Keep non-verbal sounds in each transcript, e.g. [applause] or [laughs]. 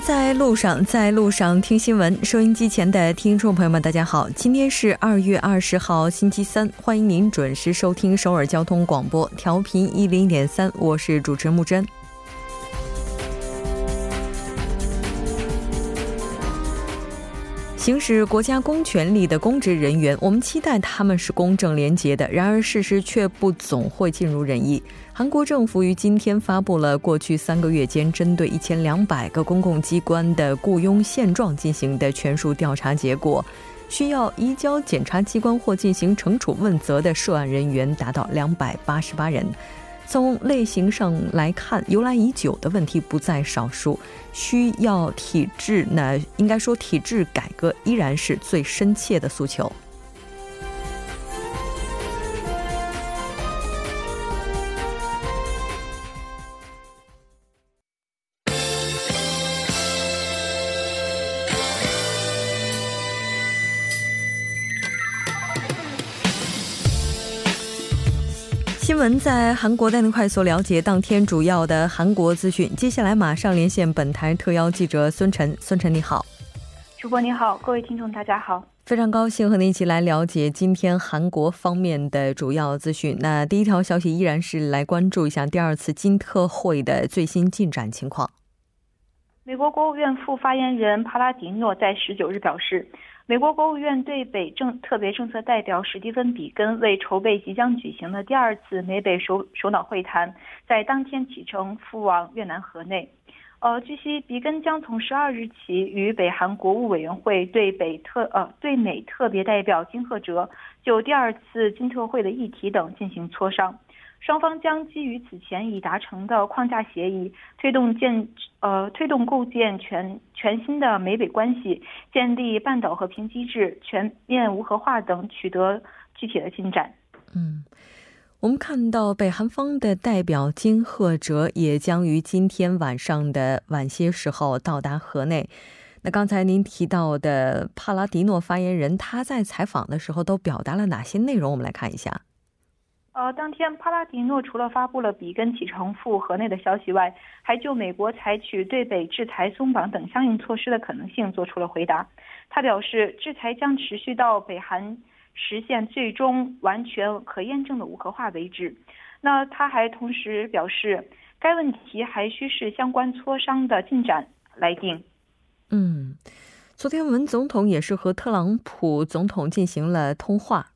在路上，在路上听新闻。收音机前的听众朋友们，大家好，今天是二月二十号，星期三，欢迎您准时收听首尔交通广播，调频一零点三，我是主持人木真。行使国家公权力的公职人员，我们期待他们是公正廉洁的。然而，事实却不总会尽如人意。韩国政府于今天发布了过去三个月间针对一千两百个公共机关的雇佣现状进行的全数调查结果，需要移交检察机关或进行惩处问责的涉案人员达到两百八十八人。从类型上来看，由来已久的问题不在少数，需要体制，那应该说体制改革依然是最深切的诉求。闻在韩国带您快速了解当天主要的韩国资讯。接下来马上连线本台特邀记者孙晨。孙晨你好，主播你好，各位听众大家好，非常高兴和您一起来了解今天韩国方面的主要资讯。那第一条消息依然是来关注一下第二次金特会的最新进展情况。美国国务院副发言人帕拉迪诺在十九日表示。美国国务院对北政特别政策代表史蒂芬·比根为筹备即将举行的第二次美北首首脑会谈，在当天启程赴往越南河内。呃，据悉，比根将从十二日起与北韩国务委员会对北特呃对美特别代表金赫哲就第二次金特会的议题等进行磋商。双方将基于此前已达成的框架协议，推动建呃推动构建全全新的美北关系，建立半岛和平机制、全面无核化等取得具体的进展。嗯，我们看到北韩方的代表金赫哲也将于今天晚上的晚些时候到达河内。那刚才您提到的帕拉迪诺发言人，他在采访的时候都表达了哪些内容？我们来看一下。呃，当天帕拉迪诺除了发布了比根启程赴河内的消息外，还就美国采取对北制裁松绑等相应措施的可能性做出了回答。他表示，制裁将持续到北韩实现最终完全可验证的无核化为止。那他还同时表示，该问题还需视相关磋商的进展来定。嗯，昨天文总统也是和特朗普总统进行了通话。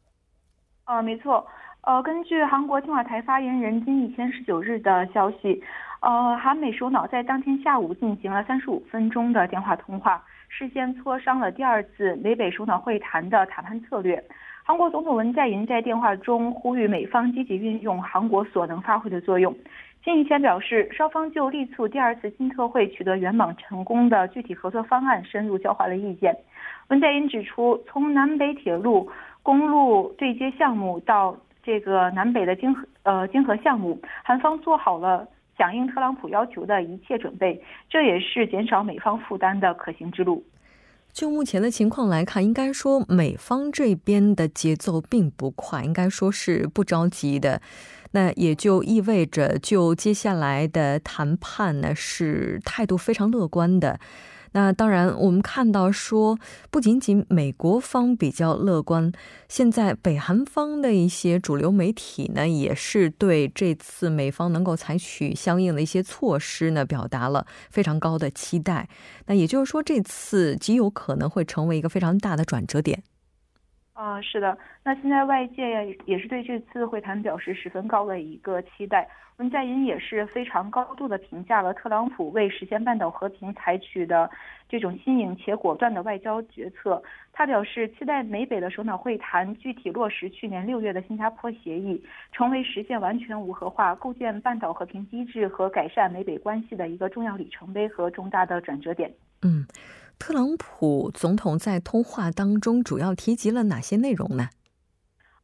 啊，没错。呃，根据韩国青瓦台发言人金义谦十九日的消息，呃，韩美首脑在当天下午进行了三十五分钟的电话通话，事先磋商了第二次美北首脑会谈的谈判策略。韩国总统文在寅在电话中呼吁美方积极运用韩国所能发挥的作用。金义谦表示，双方就力促第二次金特会取得圆满成功的具体合作方案深入交换了意见。文在寅指出，从南北铁路、公路对接项目到这个南北的经合呃经合项目，韩方做好了响应特朗普要求的一切准备，这也是减少美方负担的可行之路。就目前的情况来看，应该说美方这边的节奏并不快，应该说是不着急的。那也就意味着，就接下来的谈判呢，是态度非常乐观的。那当然，我们看到说，不仅仅美国方比较乐观，现在北韩方的一些主流媒体呢，也是对这次美方能够采取相应的一些措施呢，表达了非常高的期待。那也就是说，这次极有可能会成为一个非常大的转折点。啊，是的，那现在外界也是对这次会谈表示十分高的一个期待。文在寅也是非常高度的评价了特朗普为实现半岛和平采取的这种新颖且果断的外交决策。他表示，期待美北的首脑会谈具体落实去年六月的新加坡协议，成为实现完全无核化、构建半岛和平机制和改善美北关系的一个重要里程碑和重大的转折点。嗯。特朗普总统在通话当中主要提及了哪些内容呢？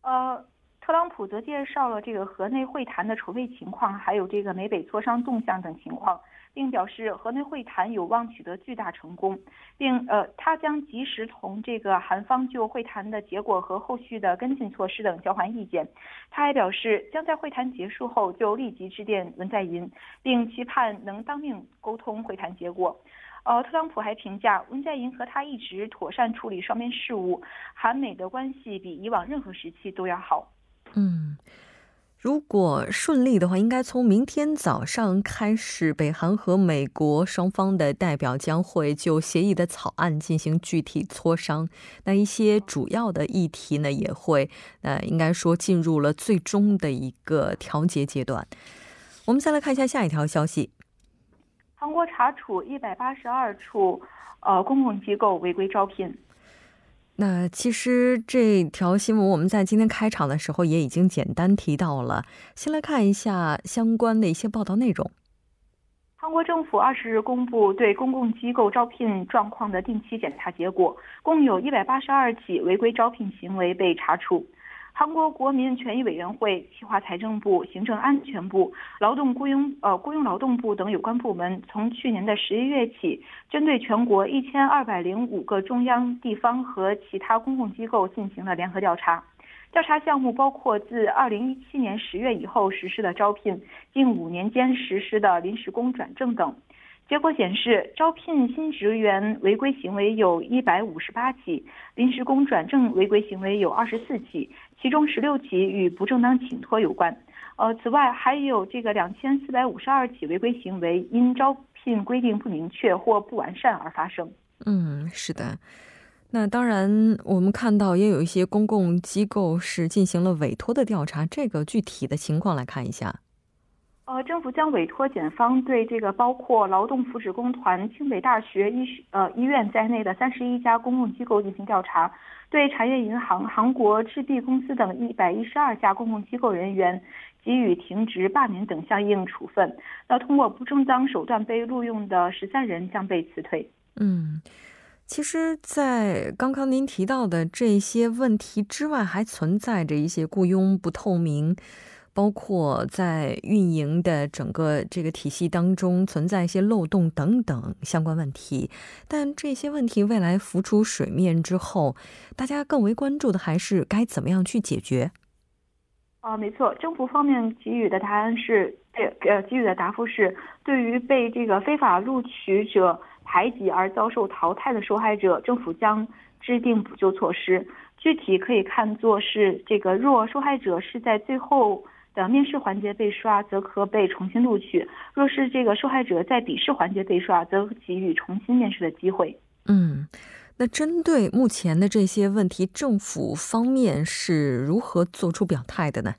呃，特朗普则介绍了这个河内会谈的筹备情况，还有这个美北磋商动向等情况。并表示河内会谈有望取得巨大成功，并呃，他将及时同这个韩方就会谈的结果和后续的跟进措施等交换意见。他还表示，将在会谈结束后就立即致电文在寅，并期盼能当面沟通会谈结果。呃，特朗普还评价文在寅和他一直妥善处理双边事务，韩美的关系比以往任何时期都要好。嗯。如果顺利的话，应该从明天早上开始，北韩和美国双方的代表将会就协议的草案进行具体磋商。那一些主要的议题呢，也会呃，应该说进入了最终的一个调节阶段。我们再来看一下下一条消息：韩国查处一百八十二处呃公共机构违规招聘。那其实这条新闻我们在今天开场的时候也已经简单提到了。先来看一下相关的一些报道内容。韩国政府二十日公布对公共机构招聘状况的定期检查结果，共有一百八十二起违规招聘行为被查处。韩国国民权益委员会、企划财政部、行政安全部、劳动雇佣呃雇佣劳动部等有关部门，从去年的十一月起，针对全国一千二百零五个中央、地方和其他公共机构进行了联合调查。调查项目包括自二零一七年十月以后实施的招聘，近五年间实施的临时工转正等。结果显示，招聘新职员违规行为有一百五十八起，临时工转正违规行为有二十四起，其中十六起与不正当请托有关。呃，此外还有这个两千四百五十二起违规行为因招聘规定不明确或不完善而发生。嗯，是的。那当然，我们看到也有一些公共机构是进行了委托的调查，这个具体的情况来看一下。呃，政府将委托检方对这个包括劳动福祉工团、清北大学医学呃医院在内的三十一家公共机构进行调查，对产业银行、韩国制币公司等一百一十二家公共机构人员给予停职、罢免等相应处分。那通过不正当手段被录用的十三人将被辞退。嗯，其实，在刚刚您提到的这些问题之外，还存在着一些雇佣不透明。包括在运营的整个这个体系当中存在一些漏洞等等相关问题，但这些问题未来浮出水面之后，大家更为关注的还是该怎么样去解决。啊，没错，政府方面给予的答案是，呃，给予的答复是，对于被这个非法录取者排挤而遭受淘汰的受害者，政府将制定补救措施。具体可以看作是这个，若受害者是在最后。的面试环节被刷，则可被重新录取；若是这个受害者在笔试环节被刷，则给予重新面试的机会。嗯，那针对目前的这些问题，政府方面是如何做出表态的呢？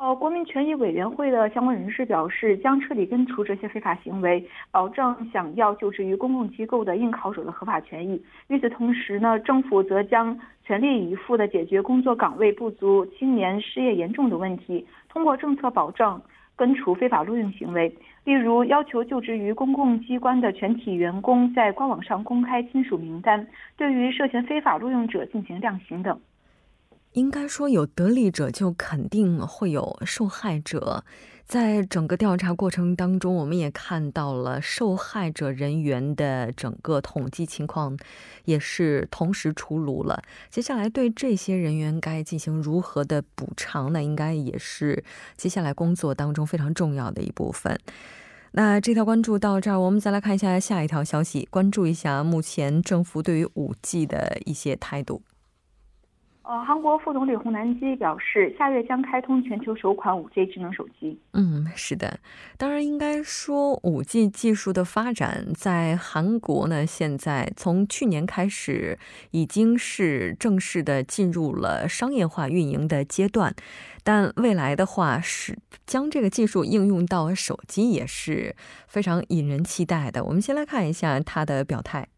呃，国民权益委员会的相关人士表示，将彻底根除这些非法行为，保证想要就职于公共机构的应考者的合法权益。与此同时呢，政府则将全力以赴地解决工作岗位不足、青年失业严重的问题，通过政策保证根除非法录用行为，例如要求就职于公共机关的全体员工在官网上公开亲属名单，对于涉嫌非法录用者进行量刑等。应该说，有得利者就肯定会有受害者。在整个调查过程当中，我们也看到了受害者人员的整个统计情况，也是同时出炉了。接下来对这些人员该进行如何的补偿呢？应该也是接下来工作当中非常重要的一部分。那这条关注到这儿，我们再来看一下下一条消息，关注一下目前政府对于五 G 的一些态度。呃，韩国副总理洪南基表示，下月将开通全球首款 5G 智能手机。嗯，是的，当然应该说，5G 技术的发展在韩国呢，现在从去年开始已经是正式的进入了商业化运营的阶段，但未来的话是将这个技术应用到手机也是非常引人期待的。我们先来看一下他的表态。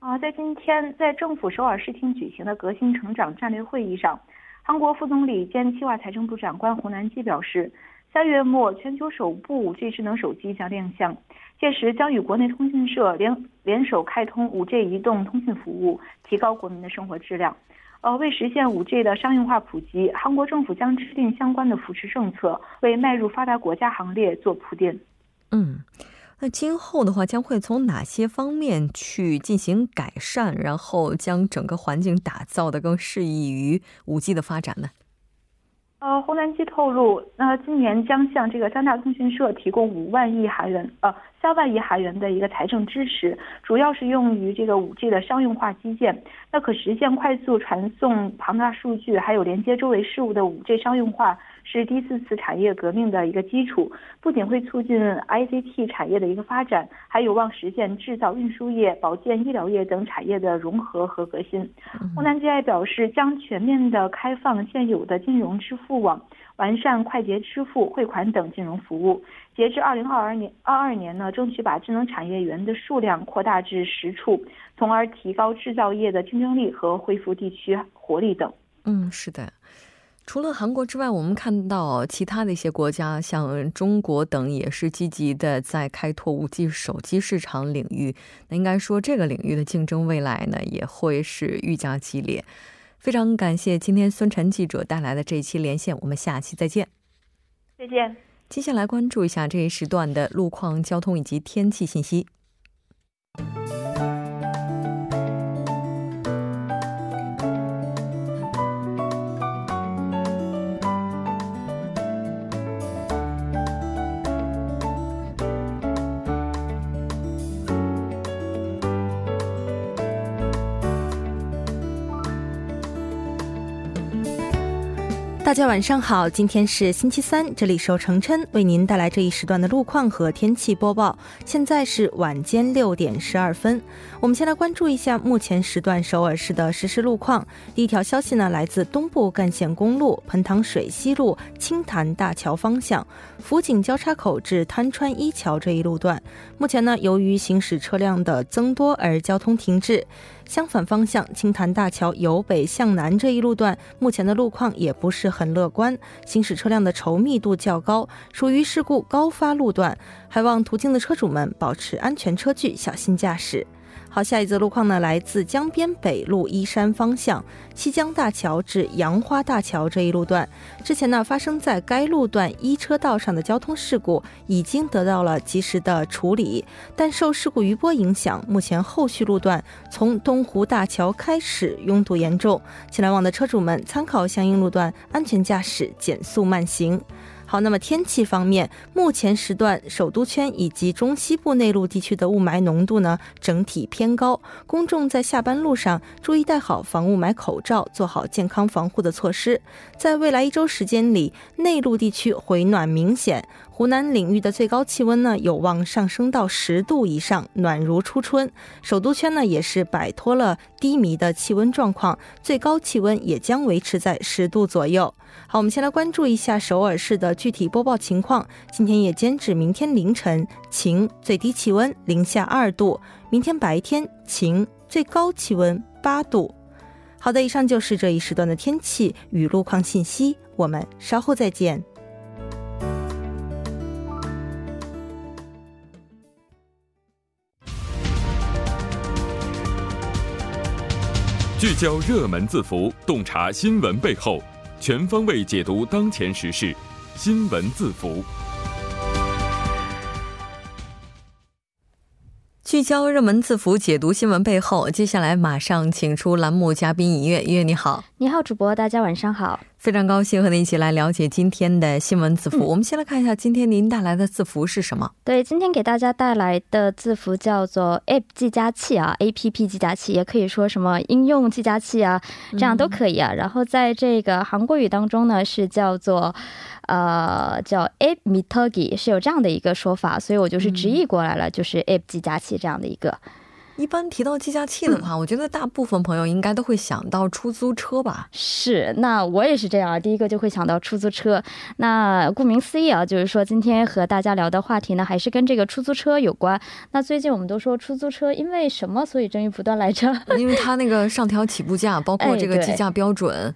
啊，在今天在政府首尔市厅举行的革新成长战略会议上，韩国副总理兼计划财政部长官洪南基表示，三月末全球首部 5G 智能手机将亮相，届时将与国内通讯社联联手开通 5G 移动通信服务，提高国民的生活质量。呃，为实现 5G 的商用化普及，韩国政府将制定相关的扶持政策，为迈入发达国家行列做铺垫。嗯。那今后的话，将会从哪些方面去进行改善，然后将整个环境打造的更适宜于五 G 的发展呢？呃，湖南机透露，那今年将向这个三大通讯社提供五万亿韩元，呃，三万亿韩元的一个财政支持，主要是用于这个五 G 的商用化基建。那可实现快速传送庞大数据，还有连接周围事物的五 G 商用化。是第四次产业革命的一个基础，不仅会促进 ICT 产业的一个发展，还有望实现制造、运输业、保健、医疗业等产业的融合和革新。湖南 GI 表示，将全面的开放现有的金融支付网，完善快捷支付、汇款等金融服务。截至二零二二年，二二年呢，争取把智能产业园的数量扩大至十处，从而提高制造业的竞争力和恢复地区活力等。嗯，是的。除了韩国之外，我们看到其他的一些国家，像中国等，也是积极的在开拓五 G 手机市场领域。那应该说，这个领域的竞争未来呢，也会是愈加激烈。非常感谢今天孙晨记者带来的这一期连线，我们下期再见。再见。接下来关注一下这一时段的路况、交通以及天气信息。大家晚上好，今天是星期三，这里是程琛为您带来这一时段的路况和天气播报。现在是晚间六点十二分，我们先来关注一下目前时段首尔市的实时路况。第一条消息呢，来自东部干线公路盆塘水西路青潭大桥方向福井交叉口至滩川一桥这一路段，目前呢，由于行驶车辆的增多而交通停滞。相反方向，青潭大桥由北向南这一路段，目前的路况也不是很乐观，行驶车辆的稠密度较高，属于事故高发路段，还望途经的车主们保持安全车距，小心驾驶。好，下一则路况呢，来自江边北路依山方向西江大桥至杨花大桥这一路段，之前呢发生在该路段一车道上的交通事故已经得到了及时的处理，但受事故余波影响，目前后续路段从东湖大桥开始拥堵严重，请来往的车主们参考相应路段，安全驾驶，减速慢行。好，那么天气方面，目前时段首都圈以及中西部内陆地区的雾霾浓度呢，整体偏高。公众在下班路上注意戴好防雾霾口罩，做好健康防护的措施。在未来一周时间里，内陆地区回暖明显。湖南领域的最高气温呢，有望上升到十度以上，暖如初春。首都圈呢，也是摆脱了低迷的气温状况，最高气温也将维持在十度左右。好，我们先来关注一下首尔市的具体播报情况。今天夜间至明天凌晨晴，最低气温零下二度；明天白天晴，最高气温八度。好的，以上就是这一时段的天气与路况信息，我们稍后再见。聚焦热门字符，洞察新闻背后，全方位解读当前时事。新闻字符，聚焦热门字符，解读新闻背后。接下来马上请出栏目嘉宾尹月，尹月你好，你好，主播，大家晚上好。非常高兴和您一起来了解今天的新闻字符。我们先来看一下今天您带来的字符是什么？对，今天给大家带来的字符叫做 App 计价器啊，A P P 计价器，也可以说什么应用计价器啊，这样都可以啊。然后在这个韩国语当中呢，是叫做呃叫 App Mitogi，是有这样的一个说法，所以我就是直译过来了，就是 App 计价器这样的一个。一般提到计价器的话，我觉得大部分朋友应该都会想到出租车吧？是，那我也是这样，第一个就会想到出租车。那顾名思义啊，就是说今天和大家聊的话题呢，还是跟这个出租车有关。那最近我们都说出租车因为什么，所以争议不断来着？因为它那个上调起步价，包括这个计价标准。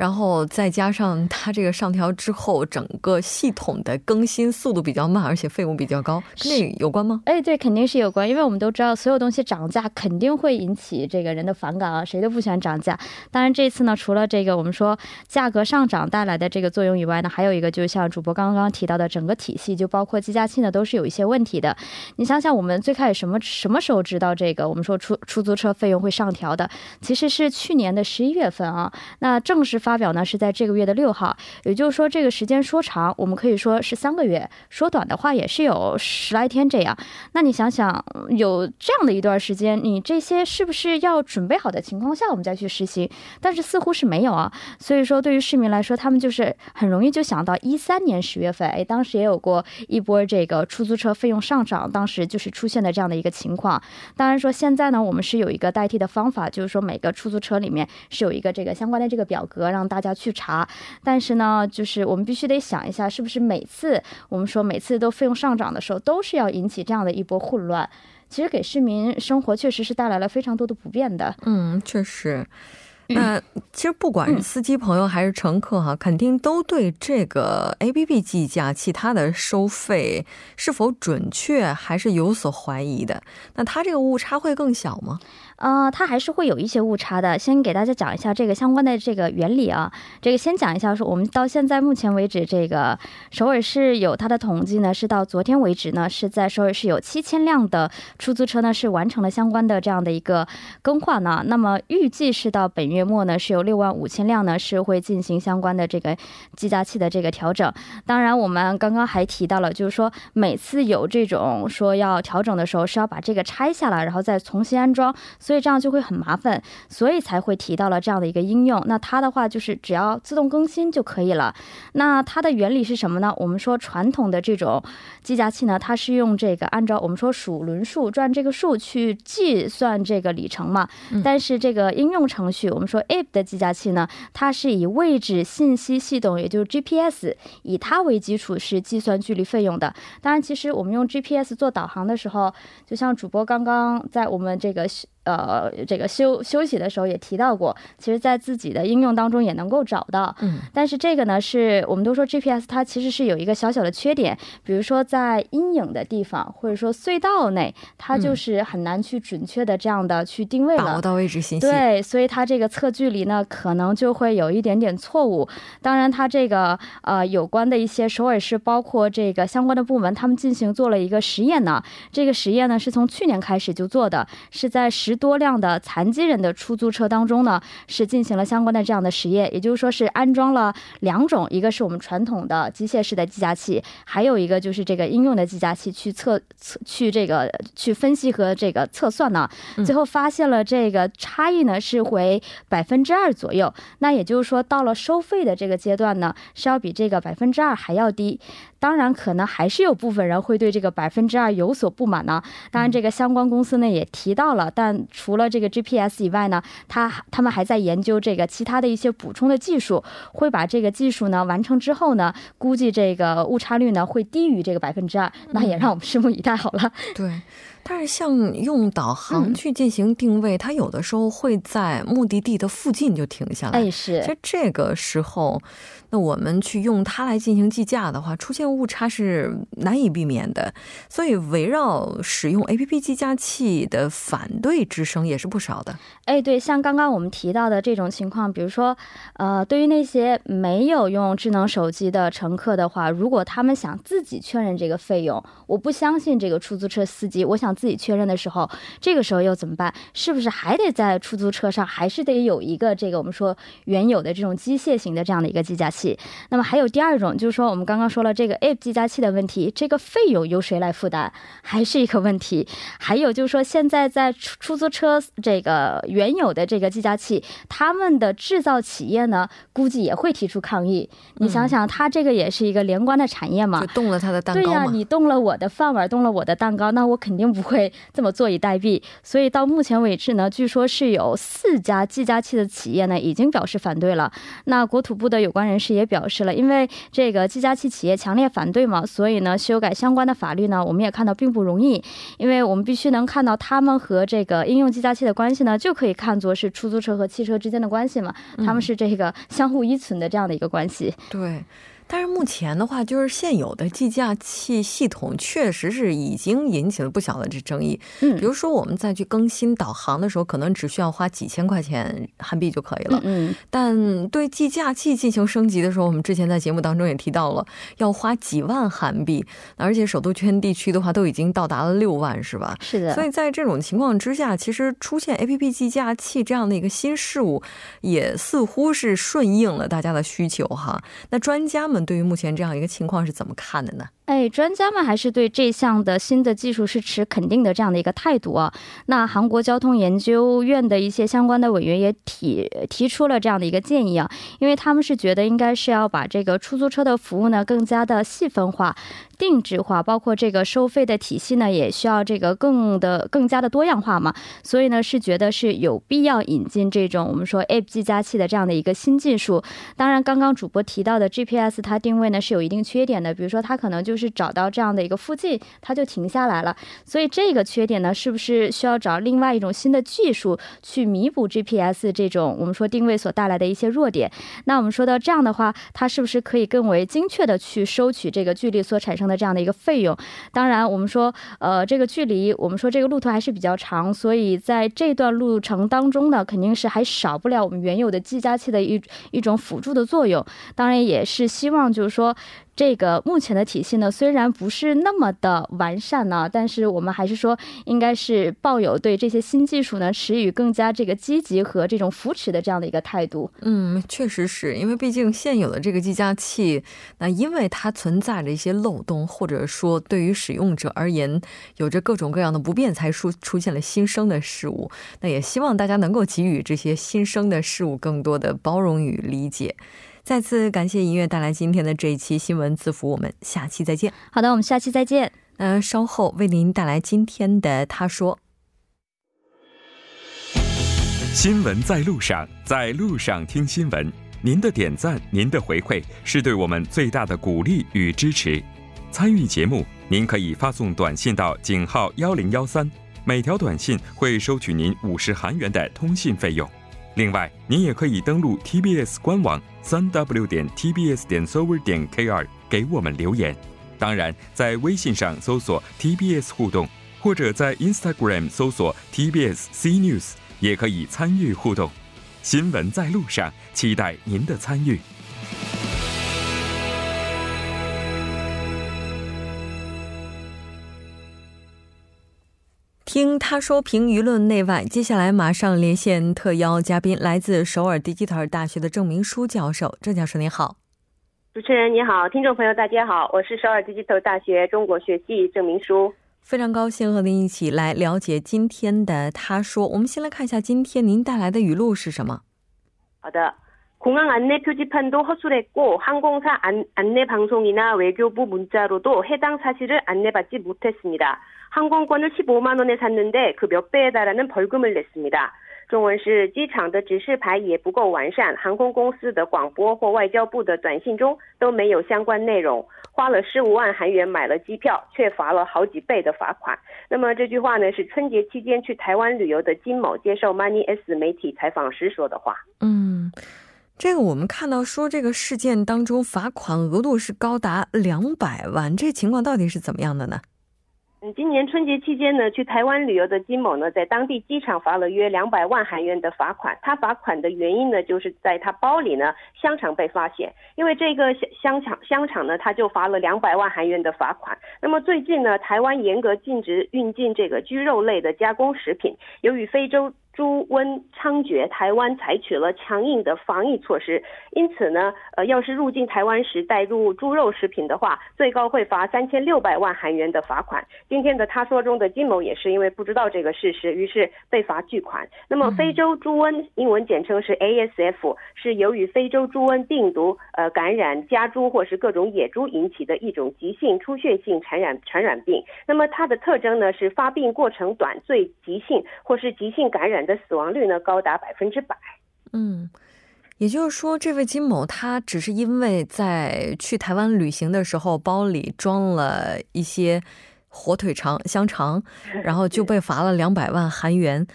然后再加上它这个上调之后，整个系统的更新速度比较慢，而且费用比较高，跟这有关吗？哎，对，肯定是有关，因为我们都知道，所有东西涨价肯定会引起这个人的反感啊，谁都不喜欢涨价。当然，这次呢，除了这个我们说价格上涨带来的这个作用以外呢，还有一个就是像主播刚刚提到的，整个体系就包括计价器呢，都是有一些问题的。你想想，我们最开始什么什么时候知道这个？我们说出出租车费用会上调的，其实是去年的十一月份啊。那正式发发表呢是在这个月的六号，也就是说这个时间说长，我们可以说是三个月；说短的话也是有十来天这样。那你想想，有这样的一段时间，你这些是不是要准备好的情况下，我们再去实行？但是似乎是没有啊。所以说，对于市民来说，他们就是很容易就想到一三年十月份，哎，当时也有过一波这个出租车费用上涨，当时就是出现的这样的一个情况。当然说现在呢，我们是有一个代替的方法，就是说每个出租车里面是有一个这个相关的这个表格，让让大家去查。但是呢，就是我们必须得想一下，是不是每次我们说每次都费用上涨的时候，都是要引起这样的一波混乱？其实给市民生活确实是带来了非常多的不便的。嗯，确实。那其实不管是司机朋友还是乘客哈，肯定都对这个 A P P 计价其他的收费是否准确还是有所怀疑的。那它这个误差会更小吗？呃，它还是会有一些误差的。先给大家讲一下这个相关的这个原理啊。这个先讲一下，说我们到现在目前为止，这个首尔市有它的统计呢，是到昨天为止呢，是在首尔市有七千辆的出租车呢是完成了相关的这样的一个更换呢。那么预计是到本月月末呢，是有六万五千辆呢是会进行相关的这个计价器的这个调整。当然，我们刚刚还提到了，就是说每次有这种说要调整的时候，是要把这个拆下来，然后再重新安装。所以这样就会很麻烦，所以才会提到了这样的一个应用。那它的话就是只要自动更新就可以了。那它的原理是什么呢？我们说传统的这种计价器呢，它是用这个按照我们说数轮数转这个数去计算这个里程嘛。但是这个应用程序，我们说 App 的计价器呢，它是以位置信息系统，也就是 GPS，以它为基础是计算距离费用的。当然，其实我们用 GPS 做导航的时候，就像主播刚刚在我们这个。呃，这个休休息的时候也提到过，其实，在自己的应用当中也能够找到。嗯，但是这个呢，是我们都说 GPS 它其实是有一个小小的缺点，比如说在阴影的地方，或者说隧道内，它就是很难去准确的这样的去定位了，把握到位置信息。对，所以它这个测距离呢，可能就会有一点点错误。当然，它这个呃有关的一些首尔市，包括这个相关的部门，他们进行做了一个实验呢。这个实验呢，是从去年开始就做的，是在十。十多辆的残疾人的出租车当中呢，是进行了相关的这样的实验，也就是说是安装了两种，一个是我们传统的机械式的计价器，还有一个就是这个应用的计价器去测测去这个去分析和这个测算呢，最后发现了这个差异呢是回百分之二左右，那也就是说到了收费的这个阶段呢，是要比这个百分之二还要低。当然，可能还是有部分人会对这个百分之二有所不满呢。当然，这个相关公司呢也提到了，但除了这个 GPS 以外呢，他他们还在研究这个其他的一些补充的技术，会把这个技术呢完成之后呢，估计这个误差率呢会低于这个百分之二。那也让我们拭目以待好了。对。但是像用导航去进行定位，它有的时候会在目的地的附近就停下来。哎，是。其实这个时候，那我们去用它来进行计价的话，出现误差是难以避免的。所以围绕使用 A P P 计价器的反对之声也是不少的。哎，对，像刚刚我们提到的这种情况，比如说，呃，对于那些没有用智能手机的乘客的话，如果他们想自己确认这个费用，我不相信这个出租车司机，我想。自己确认的时候，这个时候又怎么办？是不是还得在出租车上，还是得有一个这个我们说原有的这种机械型的这样的一个计价器？那么还有第二种，就是说我们刚刚说了这个 App 计价器的问题，这个费用由谁来负担，还是一个问题。还有就是说，现在在出出租车这个原有的这个计价器，他们的制造企业呢，估计也会提出抗议。你想想，它这个也是一个连关的产业嘛，就动了他的蛋糕对呀，你动了我的饭碗，动了我的蛋糕，那我肯定不。不会这么坐以待毙，所以到目前为止呢，据说是有四家计价器的企业呢已经表示反对了。那国土部的有关人士也表示了，因为这个计价器企业强烈反对嘛，所以呢，修改相关的法律呢，我们也看到并不容易，因为我们必须能看到他们和这个应用计价器的关系呢，就可以看作是出租车和汽车之间的关系嘛，他们是这个相互依存的这样的一个关系。对。但是目前的话，就是现有的计价器系统确实是已经引起了不小的这争议。嗯，比如说我们再去更新导航的时候，可能只需要花几千块钱韩币就可以了。嗯，但对计价器进行升级的时候，我们之前在节目当中也提到了要花几万韩币，而且首都圈地区的话都已经到达了六万，是吧？是的。所以在这种情况之下，其实出现 A P P 计价器这样的一个新事物，也似乎是顺应了大家的需求哈。那专家们。对于目前这样一个情况是怎么看的呢？哎，专家们还是对这项的新的技术是持肯定的这样的一个态度啊。那韩国交通研究院的一些相关的委员也提提出了这样的一个建议啊，因为他们是觉得应该是要把这个出租车的服务呢更加的细分化、定制化，包括这个收费的体系呢也需要这个更的更加的多样化嘛。所以呢是觉得是有必要引进这种我们说 App 计价器的这样的一个新技术。当然，刚刚主播提到的 GPS 它定位呢是有一定缺点的，比如说它可能就是。是找到这样的一个附近，它就停下来了。所以这个缺点呢，是不是需要找另外一种新的技术去弥补 GPS 这种我们说定位所带来的一些弱点？那我们说到这样的话，它是不是可以更为精确的去收取这个距离所产生的这样的一个费用？当然，我们说呃这个距离，我们说这个路途还是比较长，所以在这段路程当中呢，肯定是还少不了我们原有的计价器的一一种辅助的作用。当然，也是希望就是说。这个目前的体系呢，虽然不是那么的完善呢，但是我们还是说，应该是抱有对这些新技术呢，持予更加这个积极和这种扶持的这样的一个态度。嗯，确实是因为毕竟现有的这个计价器，那因为它存在着一些漏洞，或者说对于使用者而言有着各种各样的不便，才出出现了新生的事物。那也希望大家能够给予这些新生的事物更多的包容与理解。再次感谢音乐带来今天的这一期新闻字符，我们下期再见。好的，我们下期再见。那稍后为您带来今天的他说。新闻在路上，在路上听新闻。您的点赞，您的回馈，是对我们最大的鼓励与支持。参与节目，您可以发送短信到井号幺零幺三，每条短信会收取您五十韩元的通信费用。另外，您也可以登录 TBS 官网三 W 点 TBS 点 server 点 KR 给我们留言。当然，在微信上搜索 TBS 互动，或者在 Instagram 搜索 TBS C News 也可以参与互动。新闻在路上，期待您的参与。听他说评舆论内外，接下来马上连线特邀嘉宾，来自首尔 Digital 大学的郑明书教授。郑教授您好，主持人你好，听众朋友大家好，我是首尔 Digital 大学中国学系郑明书，非常高兴和您一起来了解今天的他说。我们先来看一下今天您带来的语录是什么？好的，공항안내표지판도허술했고항공사안안내방송이나외교부문자로도해당사실을안내받지못했습니다 항공권을 15만 원에 샀는데 그 몇 배에 달하는 벌금을 냈습니다. 中文是机场的指示牌也不够完善，航空公司的广播或外交部的短信中都没有相关内容。花了十五万韩元买了机票，却罚了好几倍的罚款。那么这句话呢，是春节期间去台湾旅游的金某接受 Money S 媒体采访时说的话。这个我们看到说，这个事件当中罚款额度是高达两百万，这情况到底是怎么样的呢？ 嗯，今年春节期间呢，去台湾旅游的金某呢，在当地机场罚了约两百万韩元的罚款。他罚款的原因呢，就是在他包里呢香肠被发现，因为这个香香肠香肠呢，他就罚了两百万韩元的罚款。那么最近呢，台湾严格禁止运进这个鸡肉类的加工食品，由于非洲。猪瘟猖獗，台湾采取了强硬的防疫措施，因此呢，呃，要是入境台湾时带入猪肉食品的话，最高会罚三千六百万韩元的罚款。今天的他说中的金某也是因为不知道这个事实，于是被罚巨款。那么非洲猪瘟，英文简称是 ASF，是由于非洲猪瘟病毒呃感染家猪或是各种野猪引起的一种急性出血性传染传染病。那么它的特征呢是发病过程短，最急性或是急性感染。的死亡率呢高达百分之百。嗯，也就是说，这位金某他只是因为在去台湾旅行的时候，包里装了一些火腿肠、香肠，然后就 [laughs] 被罚了两百万韩元。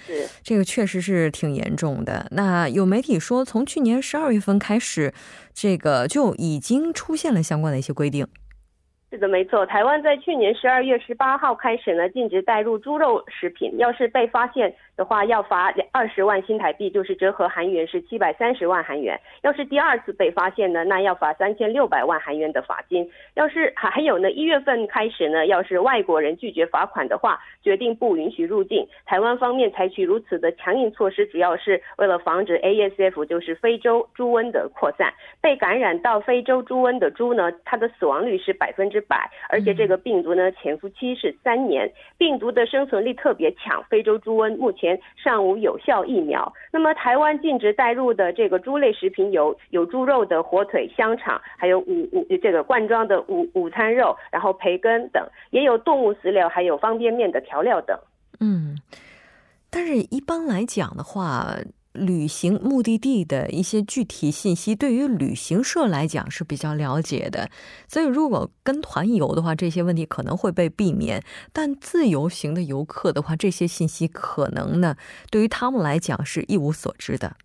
这个确实是挺严重的。那有媒体说，从去年十二月份开始，这个就已经出现了相关的一些规定。是的，没错。台湾在去年十二月十八号开始呢，禁止带入猪肉食品。要是被发现的话，要罚二十万新台币，就是折合韩元是七百三十万韩元。要是第二次被发现呢，那要罚三千六百万韩元的罚金。要是还还有呢，一月份开始呢，要是外国人拒绝罚款的话，决定不允许入境。台湾方面采取如此的强硬措施，主要是为了防止 ASF，就是非洲猪瘟的扩散。被感染到非洲猪瘟的猪呢，它的死亡率是百分之。百，而且这个病毒呢，潜伏期是三年，病毒的生存力特别强。非洲猪瘟目前尚无有效疫苗。那么台湾禁止带入的这个猪类食品有有猪肉的火腿、香肠，还有午午这个罐装的午午餐肉，然后培根等，也有动物饲料，还有方便面的调料等。嗯，但是一般来讲的话。旅行目的地的一些具体信息，对于旅行社来讲是比较了解的，所以如果跟团游的话，这些问题可能会被避免。但自由行的游客的话，这些信息可能呢，对于他们来讲是一无所知的。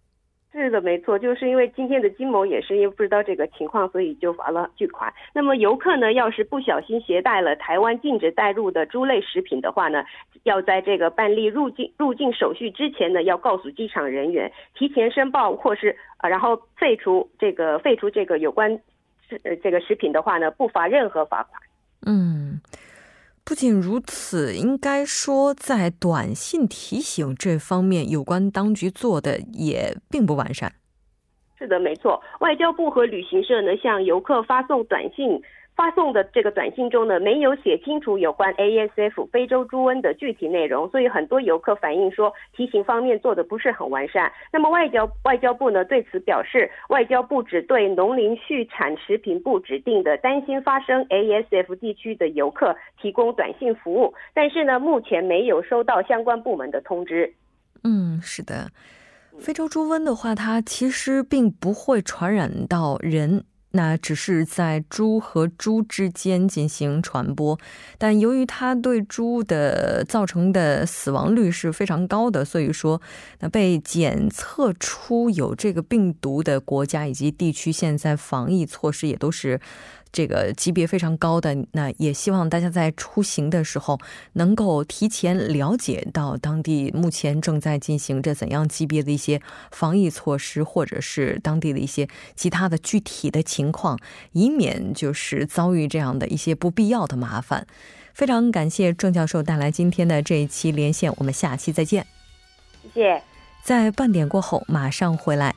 是的，没错，就是因为今天的金某也是因为不知道这个情况，所以就罚了巨款。那么游客呢，要是不小心携带了台湾禁止带入的猪类食品的话呢，要在这个办理入境入境手续之前呢，要告诉机场人员提前申报，或是啊，然后废除这个废除这个有关呃这个食品的话呢，不罚任何罚款。嗯。不仅如此，应该说在短信提醒这方面，有关当局做的也并不完善。是的，没错，外交部和旅行社呢向游客发送短信。发送的这个短信中呢，没有写清楚有关 ASF 非洲猪瘟的具体内容，所以很多游客反映说提醒方面做的不是很完善。那么外交外交部呢对此表示，外交部只对农林畜产食品部指定的担心发生 ASF 地区的游客提供短信服务，但是呢目前没有收到相关部门的通知。嗯，是的，非洲猪瘟的话，它其实并不会传染到人。那只是在猪和猪之间进行传播，但由于它对猪的造成的死亡率是非常高的，所以说，那被检测出有这个病毒的国家以及地区，现在防疫措施也都是。这个级别非常高的，那也希望大家在出行的时候能够提前了解到当地目前正在进行着怎样级别的一些防疫措施，或者是当地的一些其他的具体的情况，以免就是遭遇这样的一些不必要的麻烦。非常感谢郑教授带来今天的这一期连线，我们下期再见。谢谢，在半点过后马上回来。